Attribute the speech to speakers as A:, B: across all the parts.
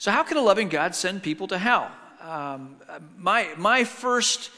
A: So, how can a loving God send people to hell? Um, my, my first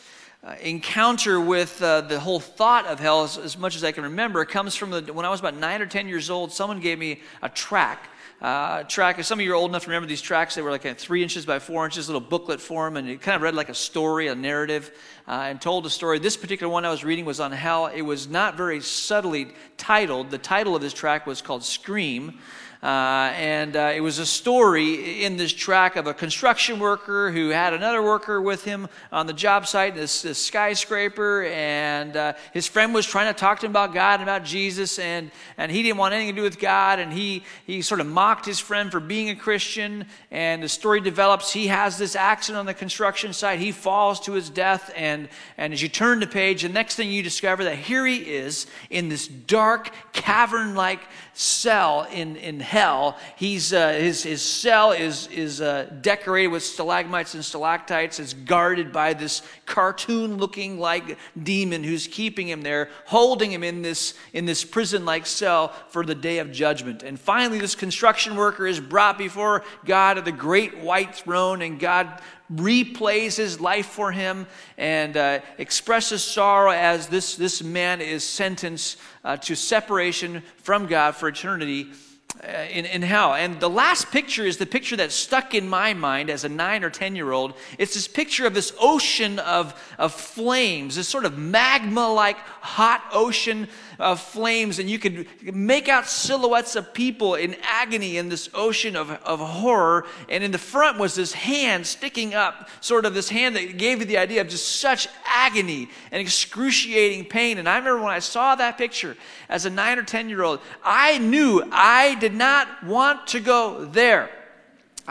A: uh, encounter with uh, the whole thought of hell, as, as, much as I can remember, comes from the, when I was about nine or ten years old. Someone gave me a track. Uh, track. Some of you are old enough to remember these tracks. They were like three inches by four inches, little booklet form, and it kind of read like a story, a narrative, uh, and told a story. This particular one I was reading was on hell. It was not very subtly titled. The title of this track was called Scream. Uh, and uh, it was a story in this track of a construction worker who had another worker with him on the job site, this, this skyscraper, and uh, his friend was trying to talk to him about God and about Jesus, and, and he didn't want anything to do with God, and he, he sort of mocked his friend for being a Christian, and the story develops. He has this accident on the construction site, he falls to his death, and, and as you turn the page, the next thing you discover that here he is in this dark, cavern like cell in, in hell. He's, uh, his, his cell is, is uh, decorated with stalagmites and stalactites. It's guarded by this cartoon looking like demon who's keeping him there, holding him in this, in this prison like cell for the day of judgment. And finally, this construction worker is brought before God at the great white throne, and God replays his life for him and uh, expresses sorrow as this, this man is sentenced uh, to separation from God for eternity Uh, in, in hell. And the last picture is the picture that stuck in my mind as a nine or 10 year old. It's this picture of this ocean of, of flames, this sort of magma like hot ocean of flames. And you could make out silhouettes of people in agony in this ocean of, of horror. And in the front was this hand sticking up, sort of this hand that gave you the idea of just such agony and excruciating pain. And I remember when I saw that picture as a nine or 10 year old, I knew I did not want to go there.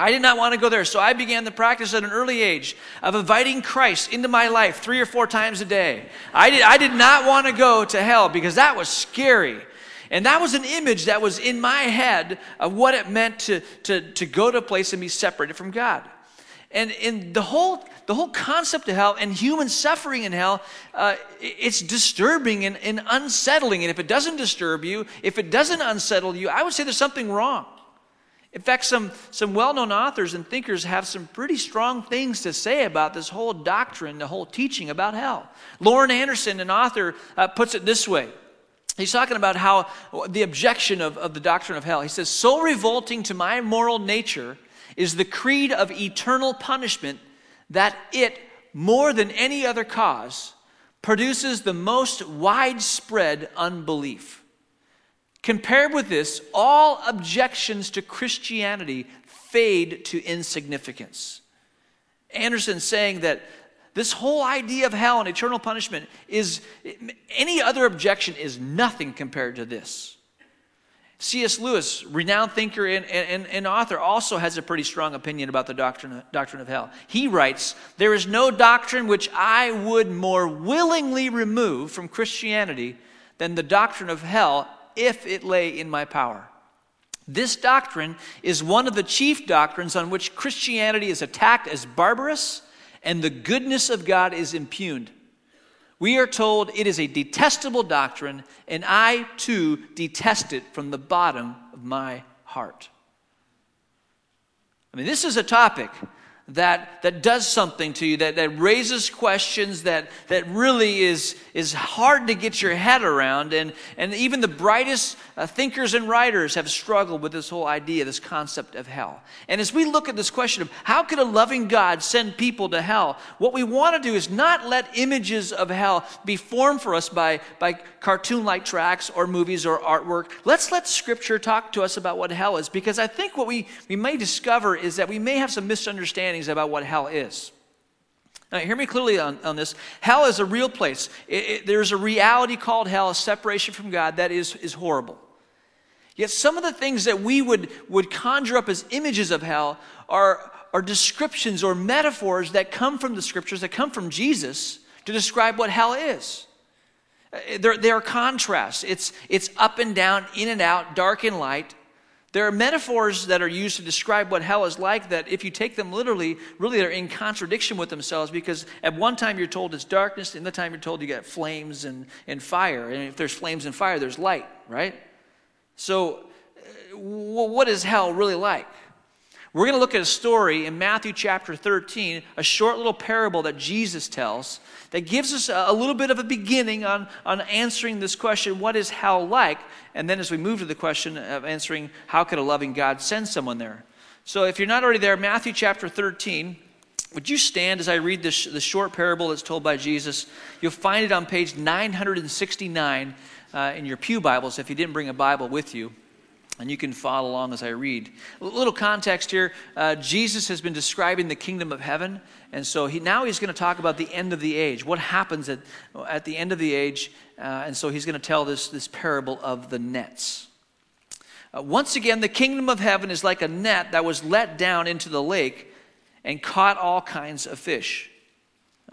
A: I did not want to go there, so I began the practice at an early age of inviting Christ into my life three or four times a day. I did, I did not want to go to hell because that was scary. And that was an image that was in my head of what it meant to, to, to go to a place and be separated from God. And in the whole the whole concept of hell and human suffering in hell, uh, it's disturbing and, and unsettling. And if it doesn't disturb you, if it doesn't unsettle you, I would say there's something wrong. In fact, some, some well known authors and thinkers have some pretty strong things to say about this whole doctrine, the whole teaching about hell. Lauren Anderson, an author, uh, puts it this way. He's talking about how the objection of, of the doctrine of hell. He says, So revolting to my moral nature is the creed of eternal punishment that it, more than any other cause, produces the most widespread unbelief. Compared with this, all objections to Christianity fade to insignificance. Anderson saying that this whole idea of hell and eternal punishment is any other objection is nothing compared to this. C.S. Lewis, renowned thinker and, and, and, author, also has a pretty strong opinion about the doctrine, doctrine of hell. He writes, There is no doctrine which I would more willingly remove from Christianity than the doctrine of hell if it lay in my power. This doctrine is one of the chief doctrines on which Christianity is attacked as barbarous and the goodness of God is impugned. We are told it is a detestable doctrine, and I too detest it from the bottom of my heart. I mean, this is a topic that, that does something to you, that, that raises questions, that, that really is, is hard to get your head around. And, and even the brightest uh, thinkers and writers have struggled with this whole idea, this concept of hell. And as we look at this question of how could a loving God send people to hell, what we want to do is not let images of hell be formed for us by, by cartoon like tracks or movies or artwork. Let's let Scripture talk to us about what hell is, because I think what we, we may discover is that we may have some misunderstandings about what hell is. Now, hear me clearly on, on this. Hell is a real place. It, it, there's a reality called hell, a separation from God, that is, is horrible. Yet some of the things that we would, would conjure up as images of hell are, are descriptions or metaphors that come from the scriptures, that come from Jesus to describe what hell is. Uh, they're, they're contrasts. It's, it's up and down, in and out, dark and light. There are metaphors that are used to describe what hell is like that, if you take them literally, really they're in contradiction with themselves because at one time you're told it's darkness, and the time you're told you get flames and, and fire. And if there's flames and fire, there's light, right? So, uh, what is hell really like? We're going to look at a story in Matthew chapter 13, a short little parable that Jesus tells that gives us a, little bit of a beginning on, on answering this question what is hell like? And then as we move to the question of answering how could a loving God send someone there? So if you're not already there, Matthew chapter 13, would you stand as I read this, the short parable that's told by Jesus? You'll find it on page 969 uh, in your Pew Bibles if you didn't bring a Bible with you and you can follow along as I read. A little context here uh, Jesus has been describing the kingdom of heaven, and so he, now he's going to talk about the end of the age. What happens at, at the end of the age? Uh, and so he's going to tell this, this parable of the nets. Uh, once again, the kingdom of heaven is like a net that was let down into the lake and caught all kinds of fish.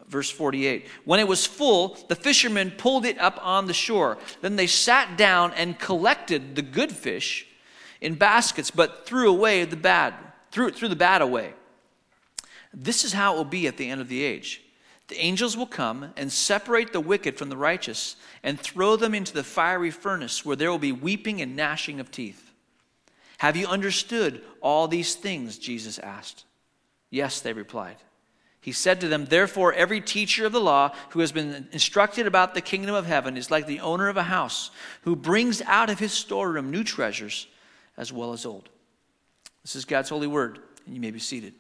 A: Verse 48. When it was full, the fishermen pulled it up on the shore. Then they sat down and collected the good fish in baskets, but threw away the bad, threw, threw the bad away. This is how it will be at the end of the age. The angels will come and separate the wicked from the righteous and throw them into the fiery furnace where there will be weeping and gnashing of teeth. Have you understood all these things? Jesus asked. Yes, they replied. He said to them, Therefore, every teacher of the law who has been instructed about the kingdom of heaven is like the owner of a house who brings out of his storeroom new treasures as well as old. This is God's holy word, and you may be seated.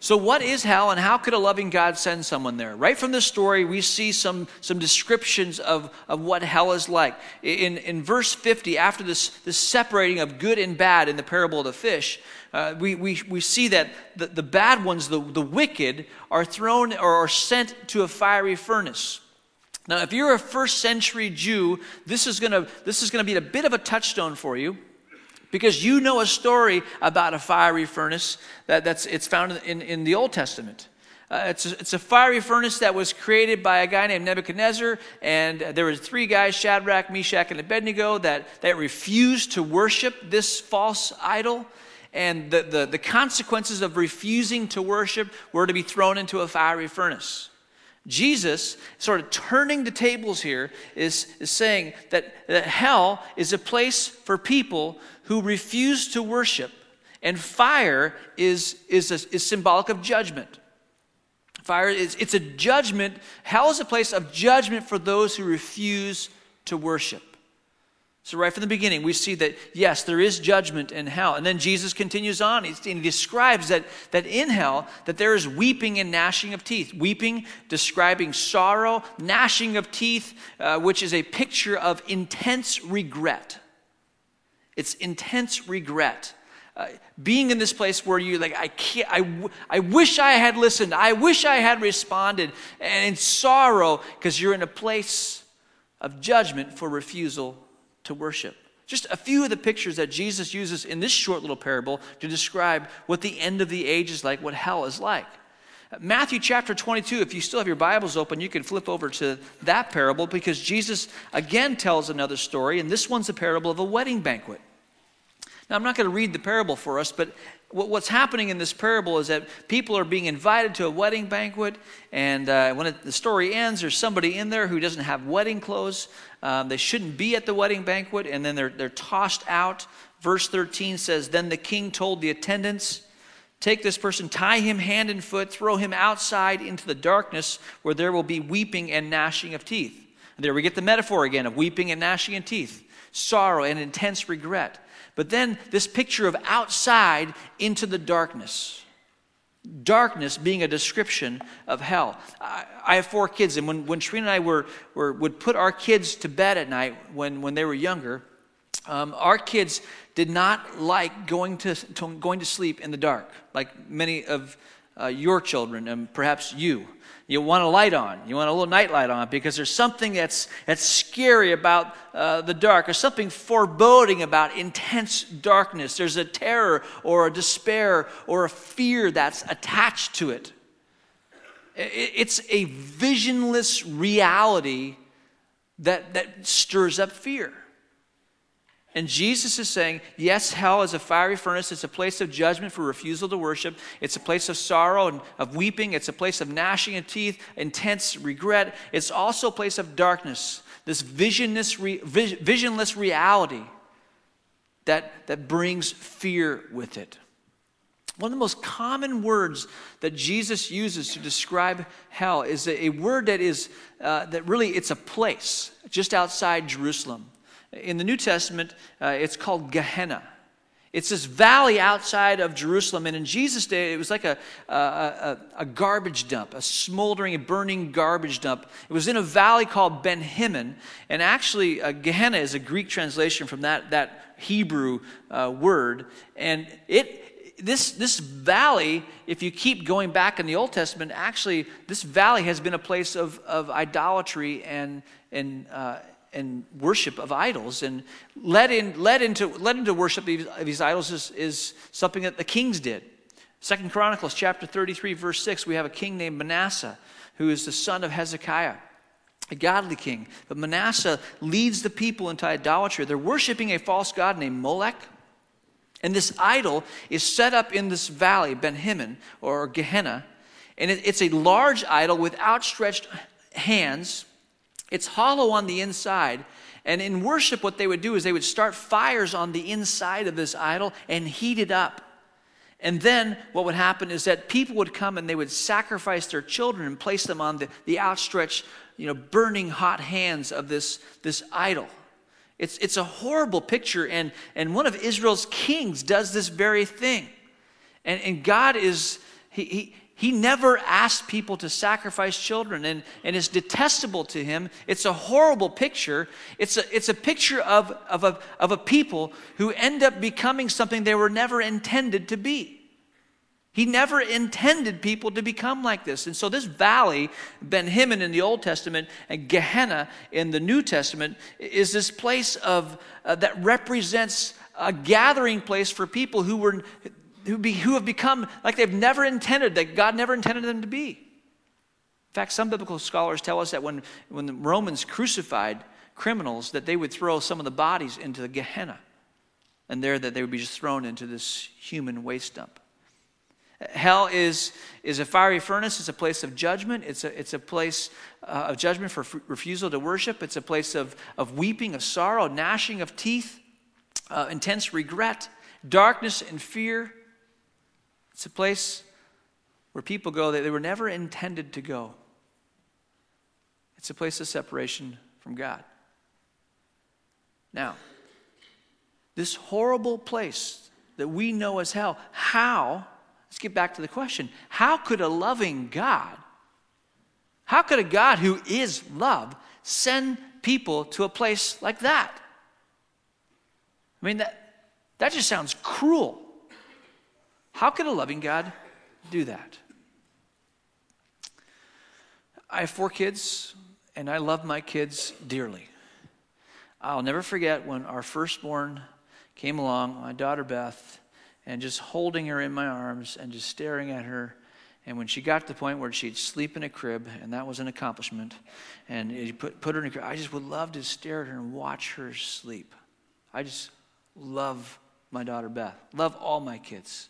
A: So, what is hell, and how could a loving God send someone there? Right from the story, we see some, some descriptions of, of what hell is like. In, in verse 50, after this, this separating of good and bad in the parable of the fish, uh, we, we, we see that the, the bad ones, the, the wicked, are thrown or are sent to a fiery furnace. Now, if you're a first century Jew, this is going to this is going to be a bit of a touchstone for you because you know a story about a fiery furnace that, that's it's found in, in the Old Testament. Uh, it's, a, it's a fiery furnace that was created by a guy named Nebuchadnezzar, and there were three guys, Shadrach, Meshach, and Abednego, that, that refused to worship this false idol. And the, the, the consequences of refusing to worship were to be thrown into a fiery furnace. Jesus, sort of turning the tables here, is, is saying that, that hell is a place for people who refuse to worship, and fire is, is, a, is symbolic of judgment. Fire is it's a judgment. Hell is a place of judgment for those who refuse to worship. So, right from the beginning, we see that, yes, there is judgment in hell. And then Jesus continues on. he describes that, that in hell, that there is weeping and gnashing of teeth. Weeping, describing sorrow. Gnashing of teeth, uh, which is a picture of intense regret. It's intense regret. Uh, being in this place where you like i can't I, w- I wish i had listened i wish i had responded and in sorrow because you're in a place of judgment for refusal to worship. Just a few of the pictures that Jesus uses in this short little parable to describe what the end of the age is like, what hell is like. Matthew chapter 22, if you still have your Bibles open, you can flip over to that parable because Jesus again tells another story, and this one's a parable of a wedding banquet. Now, I'm not going to read the parable for us, but what's happening in this parable is that people are being invited to a wedding banquet, and uh, when it, the story ends, there's somebody in there who doesn't have wedding clothes. Um, they shouldn't be at the wedding banquet, and then they're, they're tossed out. Verse 13 says Then the king told the attendants, Take this person, tie him hand and foot, throw him outside into the darkness where there will be weeping and gnashing of teeth. And there we get the metaphor again of weeping and gnashing of teeth, sorrow and intense regret. But then this picture of outside into the darkness. Darkness being a description of hell. I, I have four kids, and when, when Trina and I were, were, would put our kids to bed at night when, when they were younger, um, our kids did not like going to, to, going to sleep in the dark, like many of uh, your children and perhaps you. You want a light on. You want a little night light on because there's something that's, that's scary about uh, the dark. There's something foreboding about intense darkness. There's a terror or a despair or a fear that's attached to it. It's a visionless reality that, that stirs up fear. And Jesus is saying, yes, hell is a fiery furnace. It's a place of judgment for refusal to worship. It's a place of sorrow and of weeping. It's a place of gnashing of teeth, intense regret. It's also a place of darkness, this visionless, re, visionless reality that, that brings fear with it. One of the most common words that Jesus uses to describe hell is a, word that is uh, that really it's a place just outside Jerusalem. In the New Testament, uh, it's called Gehenna. It's this valley outside of Jerusalem, and in Jesus' day, it was like a, a, a, a garbage dump, a smoldering, a burning garbage dump. It was in a valley called Ben Hinnom, and actually, uh, Gehenna is a Greek translation from that, that Hebrew uh, word, and it this, this valley, if you keep going back in the Old Testament, actually, this valley has been a place of, of idolatry and, and, uh, and worship of idols. And led, in, led, into, led into worship of these idols is, is something that the kings did. Second Chronicles chapter 33, verse 6, we have a king named Manasseh, who is the son of Hezekiah a godly king. But Manasseh leads the people into idolatry. They're worshiping a false god named Molech. And this idol is set up in this valley, Ben Hinnom, or Gehenna. And it, it's a large idol with outstretched hands. It's hollow on the inside. And in worship, what they would do is they would start fires on the inside of this idol and heat it up. And then what would happen is that people would come and they would sacrifice their children and place them on the, the outstretched, you know, burning hot hands of this, this idol. It's, it's a horrible picture, and, and one of Israel's kings does this very thing. And, and God is, he, he never asked people to sacrifice children, and, and it's detestable to him. It's a horrible picture. It's a, it's a picture of, of, a, of a people who end up becoming something they were never intended to be. He never intended people to become like this. And so, this valley, Ben Hinnom in the Old Testament and Gehenna in the New Testament, is this place of, uh, that represents a gathering place for people who, were, who, be, who have become like they've never intended, that God never intended them to be. In fact, some biblical scholars tell us that when, when the Romans crucified criminals, that they would throw some of the bodies into the Gehenna. And there, that they would be just thrown into this human waste dump. Hell is, is a fiery furnace. It's a place of judgment. It's a, it's a place uh, of judgment for f- refusal to worship. It's a place of, of weeping, of sorrow, gnashing of teeth, uh, intense regret, darkness and fear. It's a place where people go that they were never intended to go. It's a place of separation from God. Now, this horrible place that we know as hell, how Let's get back to the question How could a loving God, how could a God who is love send people to a place like that? I mean, that, that just sounds cruel. How could a loving God do that? I have four kids, and I love my kids dearly. I'll never forget when our firstborn came along, my daughter Beth, and just holding her in my arms and just staring at her. And when she got to the point where she'd sleep in a crib, and that was an accomplishment, and you put, put her in a crib, I just would love to stare at her and watch her sleep. I just love my daughter Beth, love all my kids.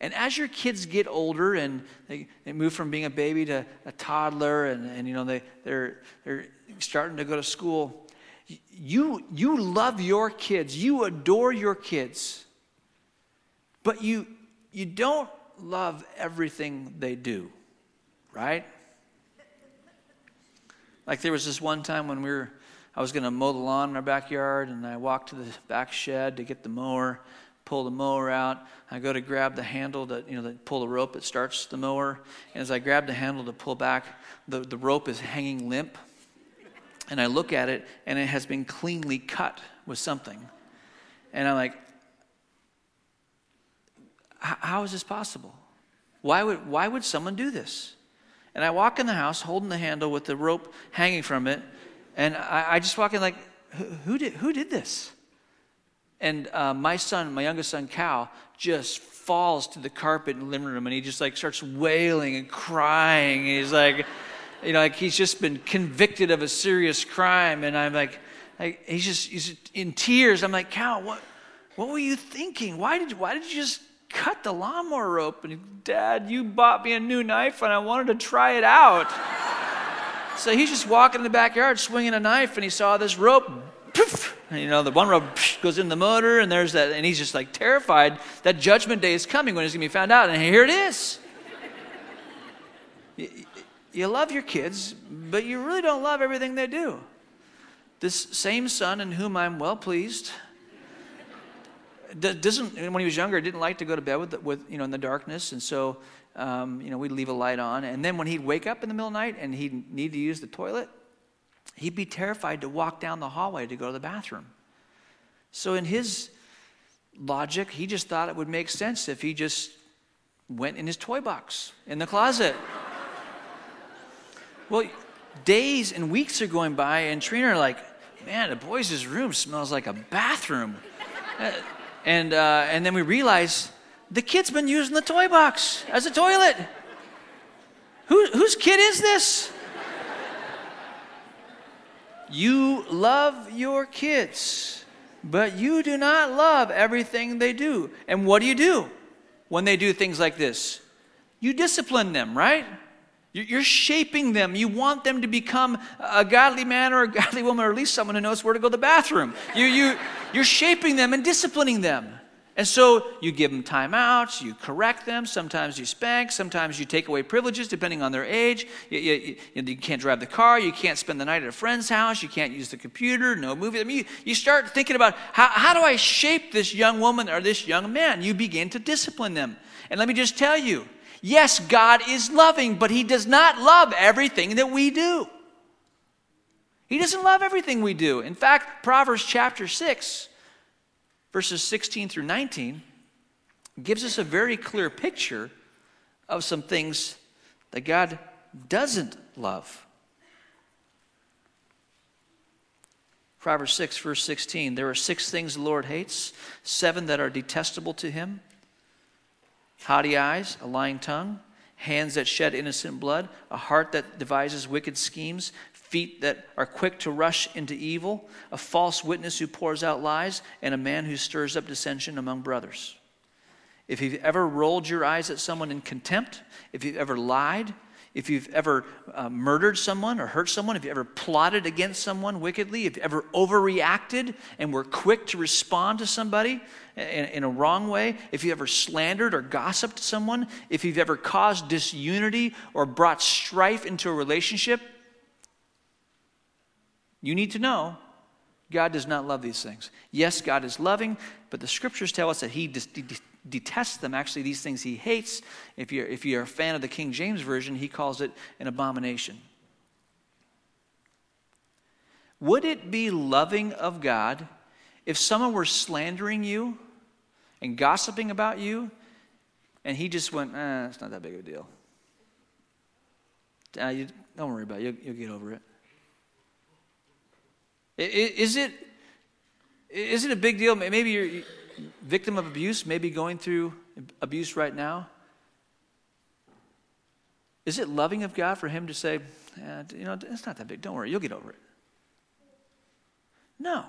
A: And as your kids get older and they, they move from being a baby to a toddler and, and you know they, they're, they're starting to go to school, you, you love your kids, you adore your kids. But you, you don't love everything they do, right? Like there was this one time when we were, I was going to mow the lawn in our backyard, and I walked to the back shed to get the mower, pull the mower out. I go to grab the handle to, you know, to pull the rope that starts the mower. And as I grab the handle to pull back, the, the rope is hanging limp. And I look at it, and it has been cleanly cut with something. And I'm like, how is this possible? Why would, why would someone do this? And I walk in the house holding the handle with the rope hanging from it, and I, I just walk in like, who did, who did this? And uh, my son, my youngest son, Cal, just falls to the carpet in the living room and he just like starts wailing and crying. And he's like, you know, like he's just been convicted of a serious crime. And I'm like, like he's just he's in tears. I'm like, Cal, what, what were you thinking? Why did, why did you just cut the lawnmower rope. And Dad, you bought me a new knife and I wanted to try it out. so he's just walking in the backyard swinging a knife and he saw this rope. Poof, You know, the one rub goes in the motor, and there's that, and he's just like terrified that judgment day is coming when he's going to be found out. And here it is. you, you love your kids, but you really don't love everything they do. This same son in whom I'm well pleased doesn't when he was younger didn't like to go to bed with, with you know in the darkness and so um, you know we'd leave a light on and then when he'd wake up in the middle of the night and he'd need to use the toilet he'd be terrified to walk down the hallway to go to the bathroom so in his logic he just thought it would make sense if he just went in his toy box in the closet well days and weeks are going by and trina are like man the boys' room smells like a bathroom uh, and, uh, and then we realize the kid's been using the toy box as a toilet. Who, whose kid is this? You love your kids, but you do not love everything they do. And what do you do when they do things like this? You discipline them, right? You're shaping them. You want them to become a godly man or a godly woman, or at least someone who knows where to go to the bathroom. You, you, you're shaping them and disciplining them. And so you give them timeouts, you correct them, sometimes you spank, sometimes you take away privileges depending on their age. You, you, you, you, can't drive the car, you can't spend the night at a friend's house, you can't use the computer, no movie. I mean, you, start thinking about how, how do I shape this young woman or this young man? You begin to discipline them. And let me just tell you yes, God is loving, but He does not love everything that we do. He doesn't love everything we do. In fact, Proverbs chapter 6, verses 16 through 19, gives us a very clear picture of some things that God doesn't love. Proverbs 6, verse 16 There are six things the Lord hates, seven that are detestable to him haughty eyes, a lying tongue, hands that shed innocent blood, a heart that devises wicked schemes, feet that are quick to rush into evil, a false witness who pours out lies, and a man who stirs up dissension among brothers. If you've ever rolled your eyes at someone in contempt, if you've ever lied, if you've ever uh, murdered someone or hurt someone, if you've ever plotted against someone wickedly, if you've ever overreacted and were quick to respond to somebody in, in a wrong way, if you ever slandered or gossiped someone, if you've ever caused disunity or brought strife into a relationship, you need to know God does not love these things. Yes, God is loving, but the scriptures tell us that He detests them. Actually, these things He hates. If you're, if you're a fan of the King James Version, He calls it an abomination. Would it be loving of God if someone were slandering you and gossiping about you, and He just went, eh, it's not that big of a deal? Uh, you, don't worry about it, you'll, you'll get over it. Is it, is it a big deal? Maybe you're a victim of abuse, maybe going through abuse right now. Is it loving of God for Him to say, you know, it's not that big, don't worry, you'll get over it? No.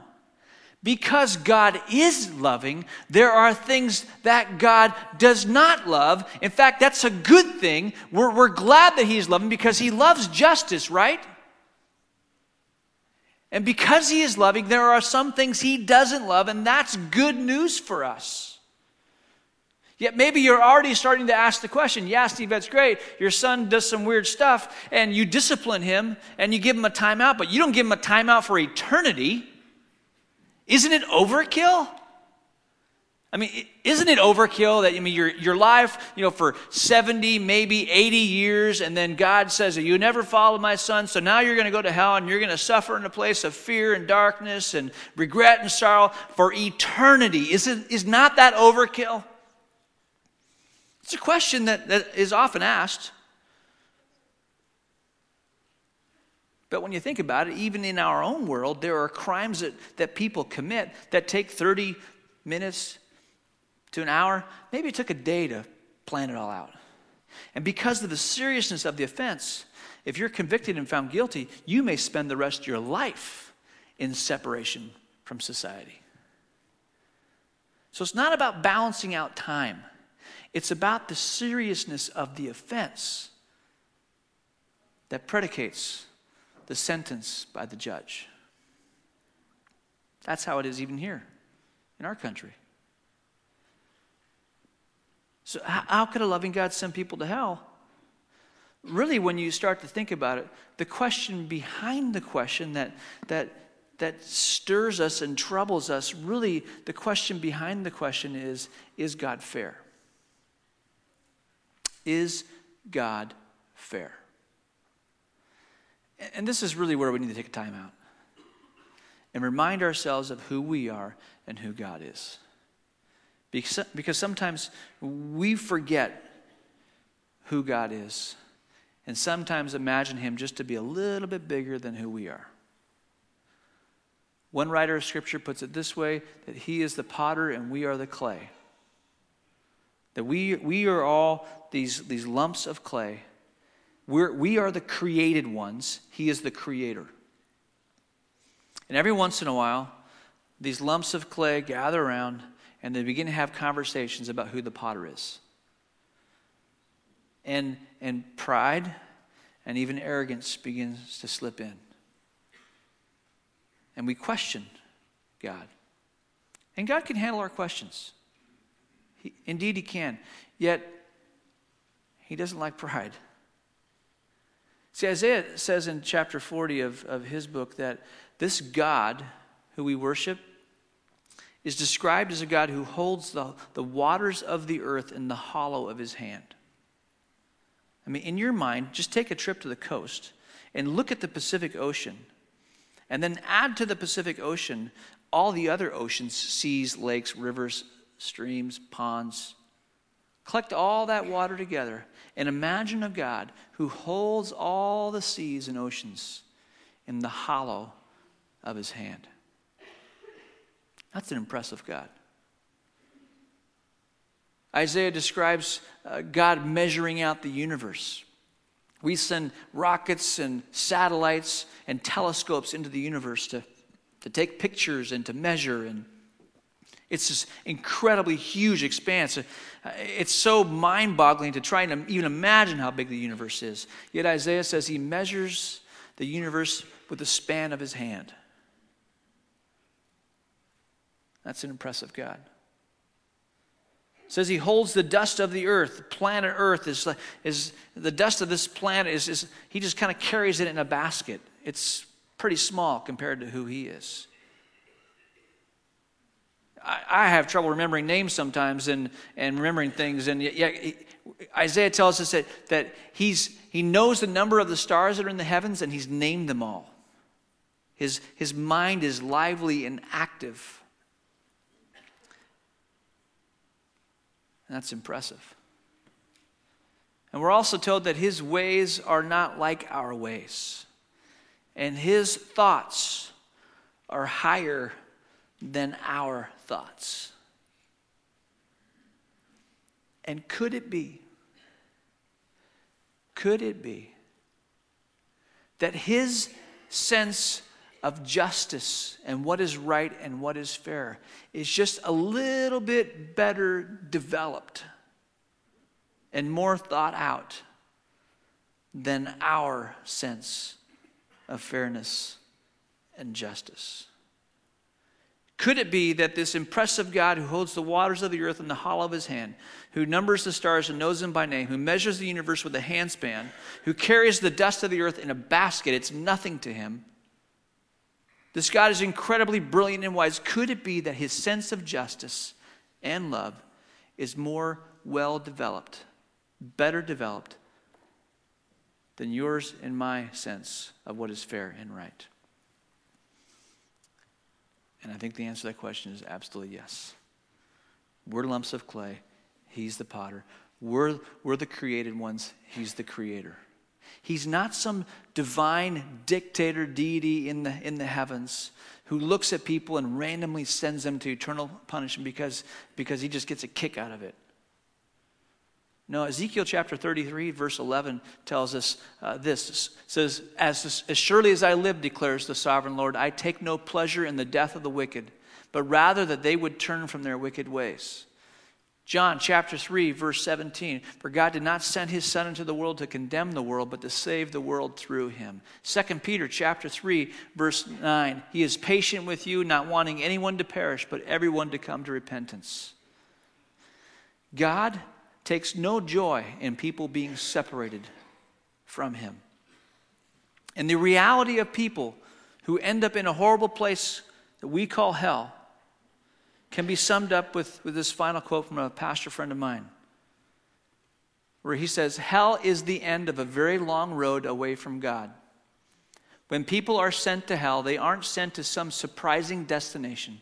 A: Because God is loving, there are things that God does not love. In fact, that's a good thing. We're, we're glad that He's loving because He loves justice, right? And because he is loving, there are some things he doesn't love, and that's good news for us. Yet maybe you're already starting to ask the question yeah, Steve, that's great. Your son does some weird stuff, and you discipline him and you give him a timeout, but you don't give him a timeout for eternity. Isn't it overkill? I mean, isn't it overkill that, I mean, your, your life, you know, for 70, maybe 80 years, and then God says, You never followed my son, so now you're going to go to hell and you're going to suffer in a place of fear and darkness and regret and sorrow for eternity. Is, it, is not that overkill? It's a question that, that is often asked. But when you think about it, even in our own world, there are crimes that, that people commit that take 30 minutes, to an hour, maybe it took a day to plan it all out. And because of the seriousness of the offense, if you're convicted and found guilty, you may spend the rest of your life in separation from society. So it's not about balancing out time, it's about the seriousness of the offense that predicates the sentence by the judge. That's how it is even here in our country. So, how could a loving God send people to hell? Really, when you start to think about it, the question behind the question that, that, that stirs us and troubles us, really, the question behind the question is Is God fair? Is God fair? And this is really where we need to take a time out and remind ourselves of who we are and who God is. Because, sometimes we forget who God is and sometimes imagine Him just to be a little bit bigger than who we are. One writer of Scripture puts it this way that He is the potter and we are the clay. That we, we are all these, these lumps of clay. We're, we are the created ones, He is the creator. And every once in a while, these lumps of clay gather around and they begin to have conversations about who the potter is. And, and pride and even arrogance begins to slip in. And we question God. And God can handle our questions. He, indeed, He can. Yet, He doesn't like pride. See, Isaiah says in chapter 40 of, of his book that this God who we worship is described as a God who holds the, the waters of the earth in the hollow of his hand. I mean, in your mind, just take a trip to the coast and look at the Pacific Ocean, and then add to the Pacific Ocean all the other oceans, seas, lakes, rivers, streams, ponds. Collect all that water together and imagine a God who holds all the seas and oceans in the hollow of his hand. That's an impressive God. Isaiah describes uh, God measuring out the universe. We send rockets and satellites and telescopes into the universe to, to take pictures and to measure. And it's this incredibly huge expanse. Uh, it's so mind boggling to try and even imagine how big the universe is. Yet Isaiah says he measures the universe with the span of his hand. That's an impressive God. It says he holds the dust of the earth. Planet Earth is, is the dust of this planet is, is he just kind of carries it in a basket. It's pretty small compared to who he is. I, have trouble remembering names sometimes and, and remembering things, and yet, yet Isaiah tells us that, that he's, he knows the number of the stars that are in the heavens and he's named them all. His, his mind is lively and active. And that's impressive. And we're also told that his ways are not like our ways, and his thoughts are higher than our thoughts. And could it be, could it be that his sense of justice and what is right and what is fair is just a little bit better developed and more thought out than our sense of fairness and justice. Could it be that this impressive God who holds the waters of the earth in the hollow of his hand, who numbers the stars and knows them by name, who measures the universe with a handspan, who carries the dust of the earth in a basket, it's nothing to him, this God is incredibly brilliant and wise. Could it be that his sense of justice and love is more well developed, better developed than yours and my sense of what is fair and right? And I think the answer to that question is absolutely yes. We're lumps of clay, he's the potter. We're, we're the created ones, he's the creator. He's not some divine dictator deity in the, in the heavens who looks at people and randomly sends them to eternal punishment because, because he just gets a kick out of it. No, Ezekiel chapter 33, verse 11 tells us uh, this. Says, as, as surely as I live, declares the sovereign Lord, I take no pleasure in the death of the wicked, but rather that they would turn from their wicked ways. John chapter 3, verse 17. For God did not send his Son into the world to condemn the world, but to save the world through him. 2 Peter chapter 3, verse 9. He is patient with you, not wanting anyone to perish, but everyone to come to repentance. God takes no joy in people being separated from him. And the reality of people who end up in a horrible place that we call hell can be summed up with, with this final quote from a pastor friend of mine, where he says, Hell is the end of a very long road away from God. When people are sent to hell, they aren't sent to some surprising destination.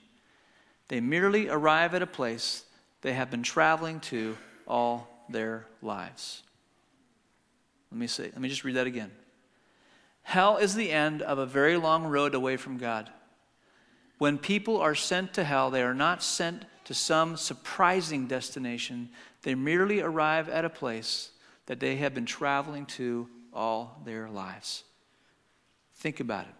A: They merely arrive at a place they have been traveling to all their lives. Let me say, let me just read that again. Hell is the end of a very long road away from God. When people are sent to hell, they are not sent to some surprising destination. They merely arrive at a place that they have been traveling to all their lives. Think about it.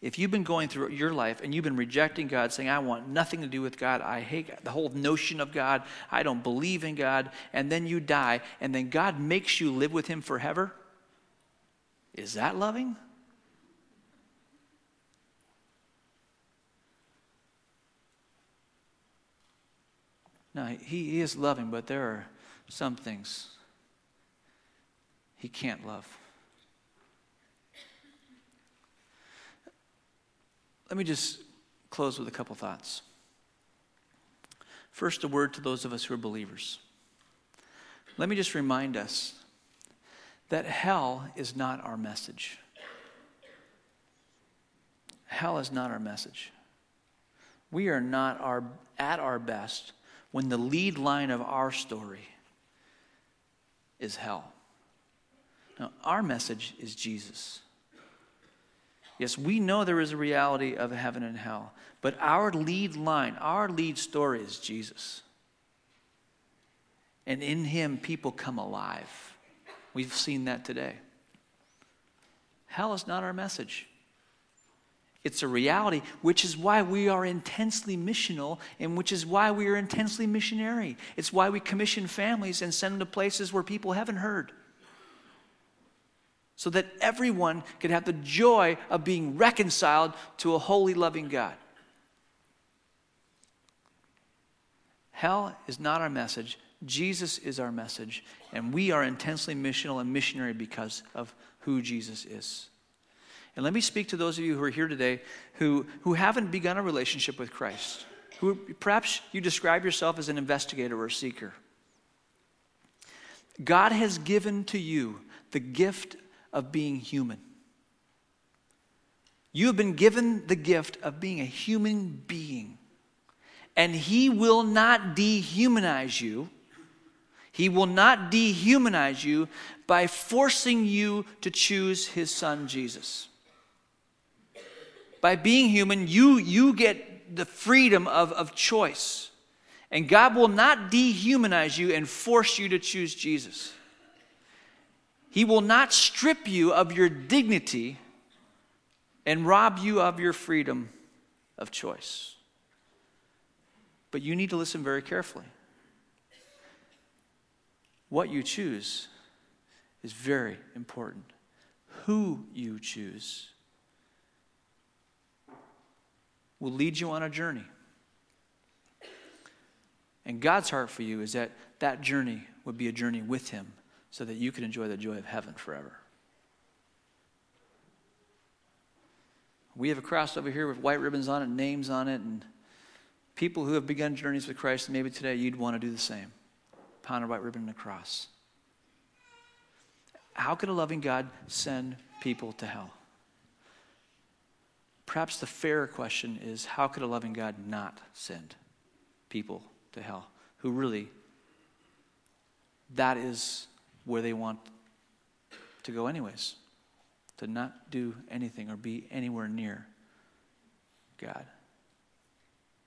A: If you've been going through your life and you've been rejecting God, saying, I want nothing to do with God, I hate the whole notion of God, I don't believe in God, and then you die, and then God makes you live with Him forever, is that loving? No, he, is loving, but there are some things he can't love. Let me just close with a couple thoughts. First, a word to those of us who are believers. Let me just remind us that hell is not our message. Hell is not our message. We are not our, at our best when the lead line of our story is hell. Now, our message is Jesus. Yes, we know there is a reality of heaven and hell, but our lead line, our lead story is Jesus. And in him, people come alive. We've seen that today. Hell is not our message. It's a reality, which is why we are intensely missional and which is why we are intensely missionary. It's why we commission families and send them to places where people haven't heard. So that everyone can have the joy of being reconciled to a holy, loving God. Hell is not our message. Jesus is our message. And we are intensely missional and missionary because of who Jesus is. And let me speak to those of you who are here today who, who haven't begun a relationship with Christ. Who perhaps you describe yourself as an investigator or a seeker. God has given to you the gift of being human. You have been given the gift of being a human being. And He will not dehumanize you. He will not dehumanize you by forcing you to choose His Son, Jesus by being human, you, you get the freedom of, of choice. And God will not dehumanize you and force you to choose Jesus. He will not strip you of your dignity and rob you of your freedom of choice. But you need to listen very carefully. What you choose is very important. Who you choose will lead you on a journey. And God's heart for you is that that journey would be a journey with Him so that you can enjoy the joy of heaven forever. We have a cross over here with white ribbons on it, names on it, and people who have begun journeys with Christ, maybe today you'd want to do the same. Pound a white ribbon and a cross. How could a loving God send people to hell? Perhaps the fairer question is how could a loving God not send people to hell who really, that is where they want to go, anyways, to not do anything or be anywhere near God?